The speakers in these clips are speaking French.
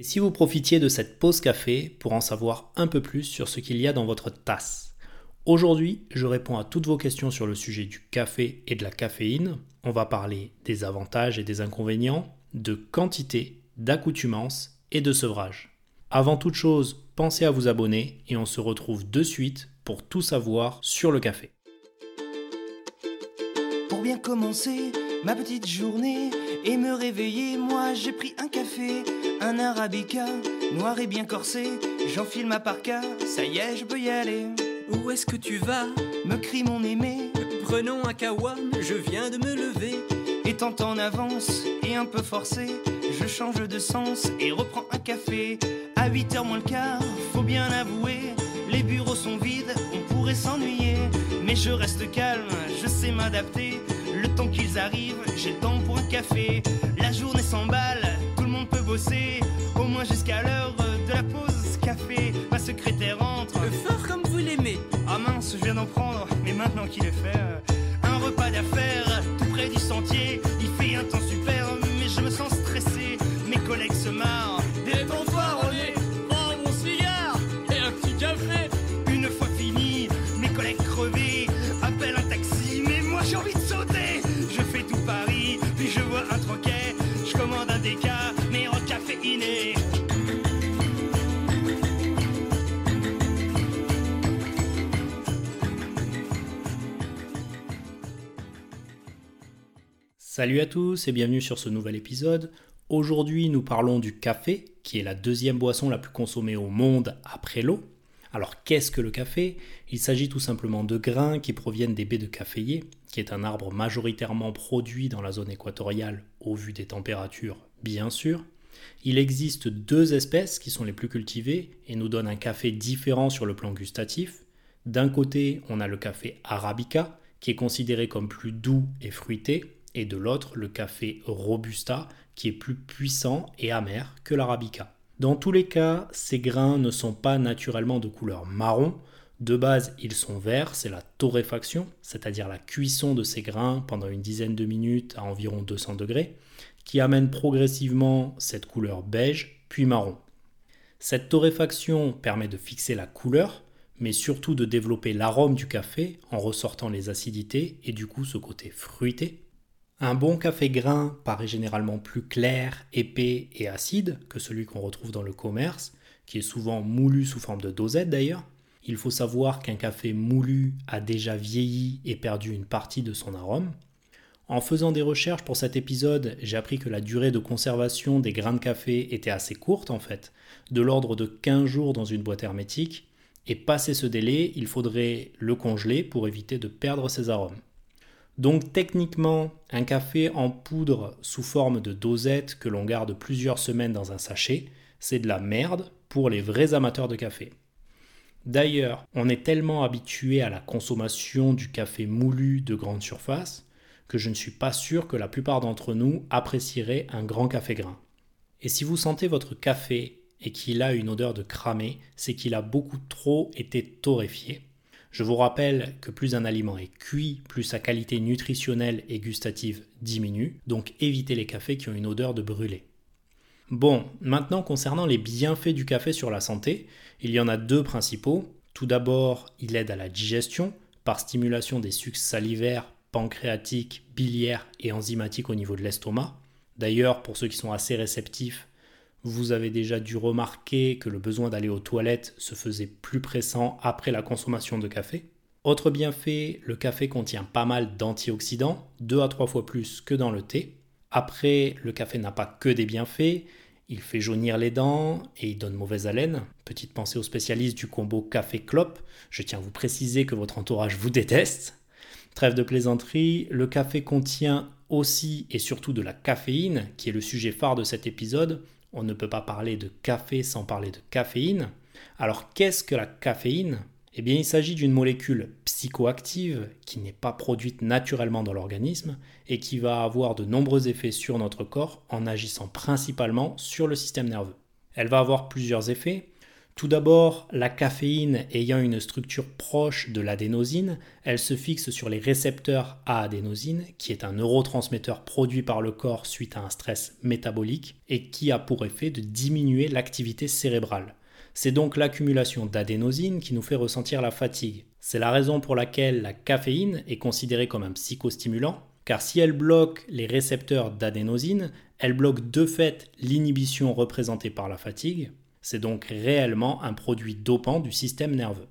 Et si vous profitiez de cette pause café pour en savoir un peu plus sur ce qu'il y a dans votre tasse? Aujourd'hui, je réponds à toutes vos questions sur le sujet du café et de la caféine. On va parler des avantages et des inconvénients, de quantité, d'accoutumance et de sevrage. Avant toute chose, pensez à vous abonner et on se retrouve de suite pour tout savoir sur le café. Pour bien commencer ma petite journée et me réveiller, moi j'ai pris un café, un arabica, noir et bien corsé. J'enfile ma parka, ça y est, je peux y aller. Où est-ce que tu vas? Me crie mon aimé, Prenons un kawa, je viens de me lever. étant en avance et un peu forcé, je change de sens et reprends un café. À 8h moins le quart, faut bien avouer, les bureaux sont vides, on pourrait s'ennuyer. Mais je reste calme, je sais m'adapter. Le temps qu'ils arrivent, j'ai le temps pour un café. La journée s'emballe, tout le monde peut bosser, au moins jusqu'à l'heure de la pause café. Ma secrétaire entre. Fort comme vous l'aimez. Ah mince, je viens d'en prendre, mais maintenant qu'il est fait, un repas d'affaires tout près du sentier. Il fait un temps super, Salut à tous et bienvenue sur ce nouvel épisode. Aujourd'hui, nous parlons du café, qui est la deuxième boisson la plus consommée au monde après l'eau. Alors, qu'est-ce que le café? Il s'agit tout simplement de grains qui proviennent des baies de caféier, qui est un arbre majoritairement produit dans la zone équatoriale au vu des températures, bien sûr. Il existe deux espèces qui sont les plus cultivées et nous donnent un café différent sur le plan gustatif. D'un côté, on a le café arabica, qui est considéré comme plus doux et fruité, et de l'autre, le café robusta, qui est plus puissant et amer que l'arabica. Dans tous les cas, ces grains ne sont pas naturellement de couleur marron. De base, ils sont verts, c'est la torréfaction, c'est-à-dire la cuisson de ces grains pendant une dizaine de minutes à environ 200 degrés, qui amène progressivement cette couleur beige, puis marron. Cette torréfaction permet de fixer la couleur, mais surtout de développer l'arôme du café en ressortant les acidités et du coup ce côté fruité. Un bon café grain paraît généralement plus clair, épais et acide que celui qu'on retrouve dans le commerce, qui est souvent moulu sous forme de dosette d'ailleurs. Il faut savoir qu'un café moulu a déjà vieilli et perdu une partie de son arôme. En faisant des recherches pour cet épisode, j'ai appris que la durée de conservation des grains de café était assez courte en fait, de l'ordre de 15 jours dans une boîte hermétique, et passé ce délai, il faudrait le congeler pour éviter de perdre ses arômes. Donc techniquement, un café en poudre sous forme de dosette que l'on garde plusieurs semaines dans un sachet, c'est de la merde pour les vrais amateurs de café. D'ailleurs, on est tellement habitué à la consommation du café moulu de grande surface que je ne suis pas sûr que la plupart d'entre nous apprécieraient un grand café grain. Et si vous sentez votre café et qu'il a une odeur de cramé, c'est qu'il a beaucoup trop été torréfié. Je vous rappelle que plus un aliment est cuit, plus sa qualité nutritionnelle et gustative diminue, donc évitez les cafés qui ont une odeur de brûlé. Bon, maintenant concernant les bienfaits du café sur la santé, il y en a deux principaux. Tout d'abord, il aide à la digestion par stimulation des sucs salivaires, pancréatiques, biliaires et enzymatiques au niveau de l'estomac. D'ailleurs, pour ceux qui sont assez réceptifs, vous avez déjà dû remarquer que le besoin d'aller aux toilettes se faisait plus pressant après la consommation de café. Autre bienfait, le café contient pas mal d'antioxydants, 2 à 3 fois plus que dans le thé. Après, le café n'a pas que des bienfaits, il fait jaunir les dents et il donne mauvaise haleine. Petite pensée aux spécialistes du combo café-clope, je tiens à vous préciser que votre entourage vous déteste. Trêve de plaisanterie, le café contient aussi et surtout de la caféine, qui est le sujet phare de cet épisode. On ne peut pas parler de café sans parler de caféine. Alors qu'est-ce que la caféine? Eh bien il s'agit d'une molécule psychoactive qui n'est pas produite naturellement dans l'organisme et qui va avoir de nombreux effets sur notre corps en agissant principalement sur le système nerveux. Elle va avoir plusieurs effets. Tout d'abord, la caféine ayant une structure proche de l'adénosine, elle se fixe sur les récepteurs à adénosine, qui est un neurotransmetteur produit par le corps suite à un stress métabolique et qui a pour effet de diminuer l'activité cérébrale. C'est donc l'accumulation d'adénosine qui nous fait ressentir la fatigue. C'est la raison pour laquelle la caféine est considérée comme un psychostimulant, car si elle bloque les récepteurs d'adénosine, elle bloque de fait l'inhibition représentée par la fatigue, c'est donc réellement un produit dopant du système nerveux.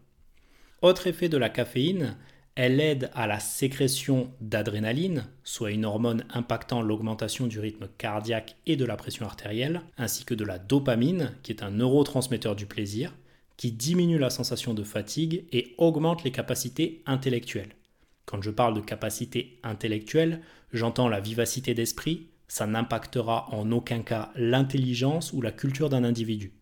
Autre effet de la caféine, elle aide à la sécrétion d'adrénaline, soit une hormone impactant l'augmentation du rythme cardiaque et de la pression artérielle, ainsi que de la dopamine, qui est un neurotransmetteur du plaisir, qui diminue la sensation de fatigue et augmente les capacités intellectuelles. Quand je parle de capacité intellectuelle, j'entends la vivacité d'esprit, ça n'impactera en aucun cas l'intelligence ou la culture d'un individu.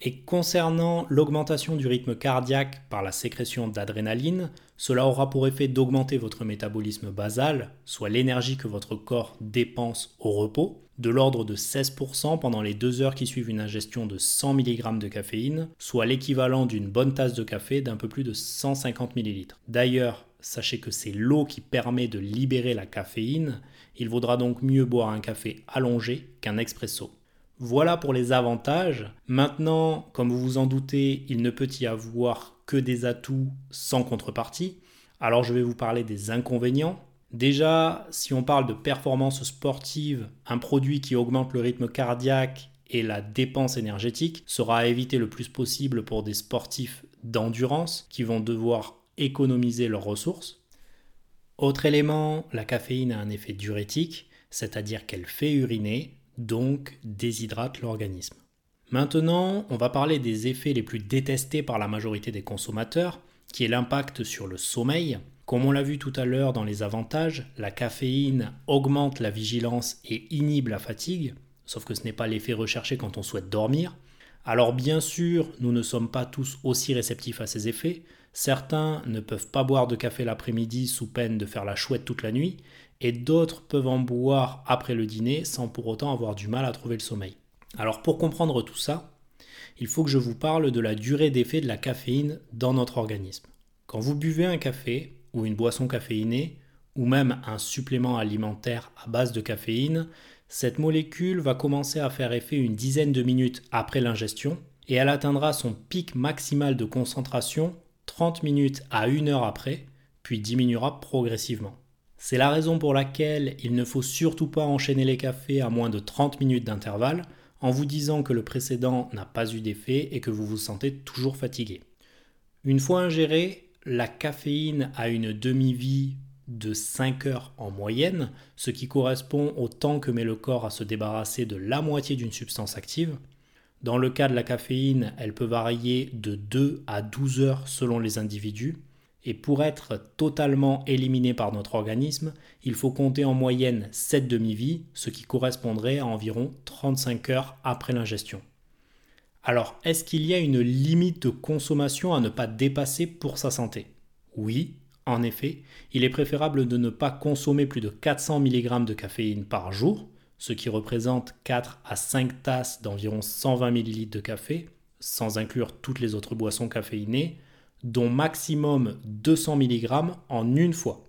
Et concernant l'augmentation du rythme cardiaque par la sécrétion d'adrénaline, cela aura pour effet d'augmenter votre métabolisme basal, soit l'énergie que votre corps dépense au repos, de l'ordre de 16% pendant les deux heures qui suivent une ingestion de 100 mg de caféine, soit l'équivalent d'une bonne tasse de café d'un peu plus de 150 ml. D'ailleurs, sachez que c'est l'eau qui permet de libérer la caféine, il vaudra donc mieux boire un café allongé qu'un expresso. Voilà pour les avantages. Maintenant, comme vous vous en doutez, il ne peut y avoir que des atouts sans contrepartie. Alors je vais vous parler des inconvénients. Déjà, si on parle de performance sportive, un produit qui augmente le rythme cardiaque et la dépense énergétique sera à éviter le plus possible pour des sportifs d'endurance qui vont devoir économiser leurs ressources. Autre élément, la caféine a un effet diurétique, c'est-à-dire qu'elle fait uriner, donc déshydrate l'organisme. Maintenant, on va parler des effets les plus détestés par la majorité des consommateurs, qui est l'impact sur le sommeil. Comme on l'a vu tout à l'heure dans les avantages, la caféine augmente la vigilance et inhibe la fatigue, sauf que ce n'est pas l'effet recherché quand on souhaite dormir. Alors bien sûr, nous ne sommes pas tous aussi réceptifs à ces effets. Certains ne peuvent pas boire de café l'après-midi sous peine de faire la chouette toute la nuit, et d'autres peuvent en boire après le dîner sans pour autant avoir du mal à trouver le sommeil. Alors pour comprendre tout ça, il faut que je vous parle de la durée d'effet de la caféine dans notre organisme. Quand vous buvez un café ou une boisson caféinée, ou même un supplément alimentaire à base de caféine, cette molécule va commencer à faire effet une dizaine de minutes après l'ingestion et elle atteindra son pic maximal de concentration 30 minutes à 1 heure après, puis diminuera progressivement. C'est la raison pour laquelle il ne faut surtout pas enchaîner les cafés à moins de 30 minutes d'intervalle en vous disant que le précédent n'a pas eu d'effet et que vous vous sentez toujours fatigué. Une fois ingérée, la caféine a une demi-vie de 5 heures en moyenne, ce qui correspond au temps que met le corps à se débarrasser de la moitié d'une substance active. Dans le cas de la caféine, elle peut varier de 2 à 12 heures selon les individus. Et pour être totalement éliminé par notre organisme, il faut compter en moyenne 7 demi-vies, ce qui correspondrait à environ 35 heures après l'ingestion. Alors, est-ce qu'il y a une limite de consommation à ne pas dépasser pour sa santé? Oui, en effet, il est préférable de ne pas consommer plus de 400 mg de caféine par jour, ce qui représente 4 à 5 tasses d'environ 120 ml de café, sans inclure toutes les autres boissons caféinées, dont maximum 200 mg en une fois.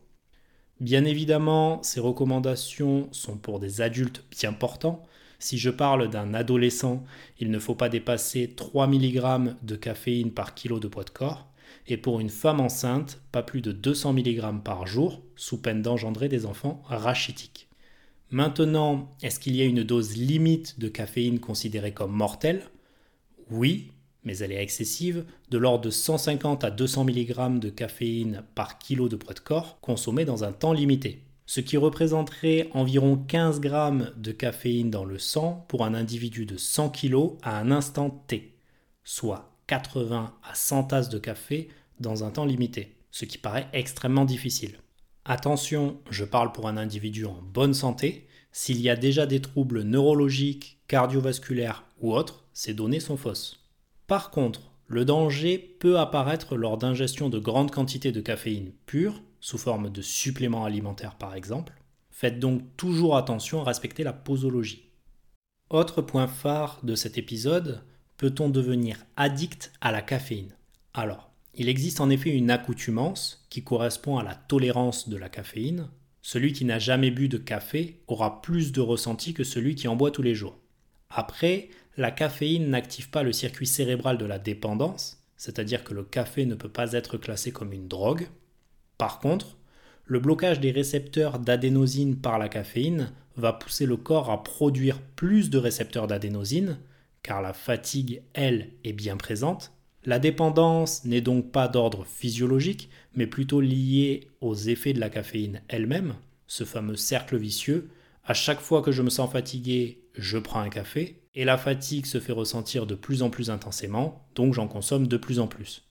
Bien évidemment, ces recommandations sont pour des adultes bien portants. Si je parle d'un adolescent, il ne faut pas dépasser 3 mg de caféine par kilo de poids de corps. Et pour une femme enceinte, pas plus de 200 mg par jour, sous peine d'engendrer des enfants rachitiques. Maintenant, est-ce qu'il y a une dose limite de caféine considérée comme mortelle? Oui, mais elle est excessive, de l'ordre de 150 à 200 mg de caféine par kilo de poids de corps consommé dans un temps limité, ce qui représenterait environ 15 g de caféine dans le sang pour un individu de 100 kg à un instant T, soit 80 à 100 tasses de café dans un temps limité, ce qui paraît extrêmement difficile. Attention, je parle pour un individu en bonne santé, s'il y a déjà des troubles neurologiques, cardiovasculaires ou autres, ces données sont fausses. Par contre, le danger peut apparaître lors d'ingestion de grandes quantités de caféine pure, sous forme de suppléments alimentaires par exemple. Faites donc toujours attention à respecter la posologie. Autre point phare de cet épisode, peut-on devenir addict à la caféine? Alors, il existe en effet une accoutumance qui correspond à la tolérance de la caféine. Celui qui n'a jamais bu de café aura plus de ressenti que celui qui en boit tous les jours. Après, la caféine n'active pas le circuit cérébral de la dépendance, c'est-à-dire que le café ne peut pas être classé comme une drogue. Par contre, le blocage des récepteurs d'adénosine par la caféine va pousser le corps à produire plus de récepteurs d'adénosine, car la fatigue, elle, est bien présente. La dépendance n'est donc pas d'ordre physiologique, mais plutôt liée aux effets de la caféine elle-même, ce fameux cercle vicieux. À chaque fois que je me sens fatigué, je prends un café, et la fatigue se fait ressentir de plus en plus intensément, donc j'en consomme de plus en plus.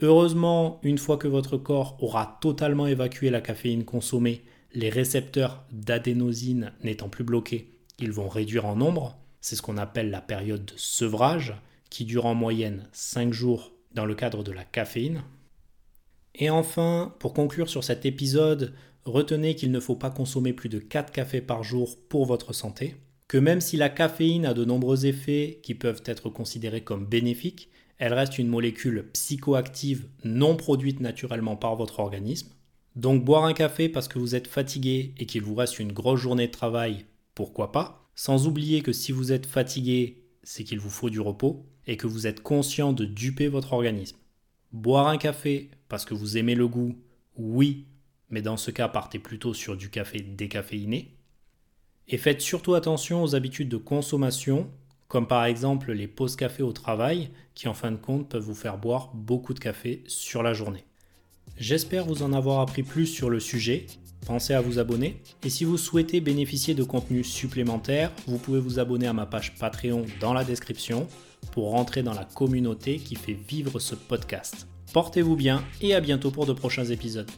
Heureusement, une fois que votre corps aura totalement évacué la caféine consommée, les récepteurs d'adénosine n'étant plus bloqués, ils vont réduire en nombre. C'est ce qu'on appelle la période de sevrage, qui dure en moyenne 5 jours dans le cadre de la caféine. Et enfin, pour conclure sur cet épisode, retenez qu'il ne faut pas consommer plus de 4 cafés par jour pour votre santé, que même si la caféine a de nombreux effets qui peuvent être considérés comme bénéfiques, elle reste une molécule psychoactive non produite naturellement par votre organisme. Donc boire un café parce que vous êtes fatigué et qu'il vous reste une grosse journée de travail, pourquoi pas? Sans oublier que si vous êtes fatigué, c'est qu'il vous faut du repos et que vous êtes conscient de duper votre organisme. Boire un café parce que vous aimez le goût, oui, mais dans ce cas partez plutôt sur du café décaféiné. Et faites surtout attention aux habitudes de consommation, comme par exemple les pauses café au travail, qui en fin de compte peuvent vous faire boire beaucoup de café sur la journée. J'espère vous en avoir appris plus sur le sujet. Pensez à vous abonner. Et si vous souhaitez bénéficier de contenus supplémentaires, vous pouvez vous abonner à ma page Patreon dans la description pour rentrer dans la communauté qui fait vivre ce podcast. Portez-vous bien et à bientôt pour de prochains épisodes.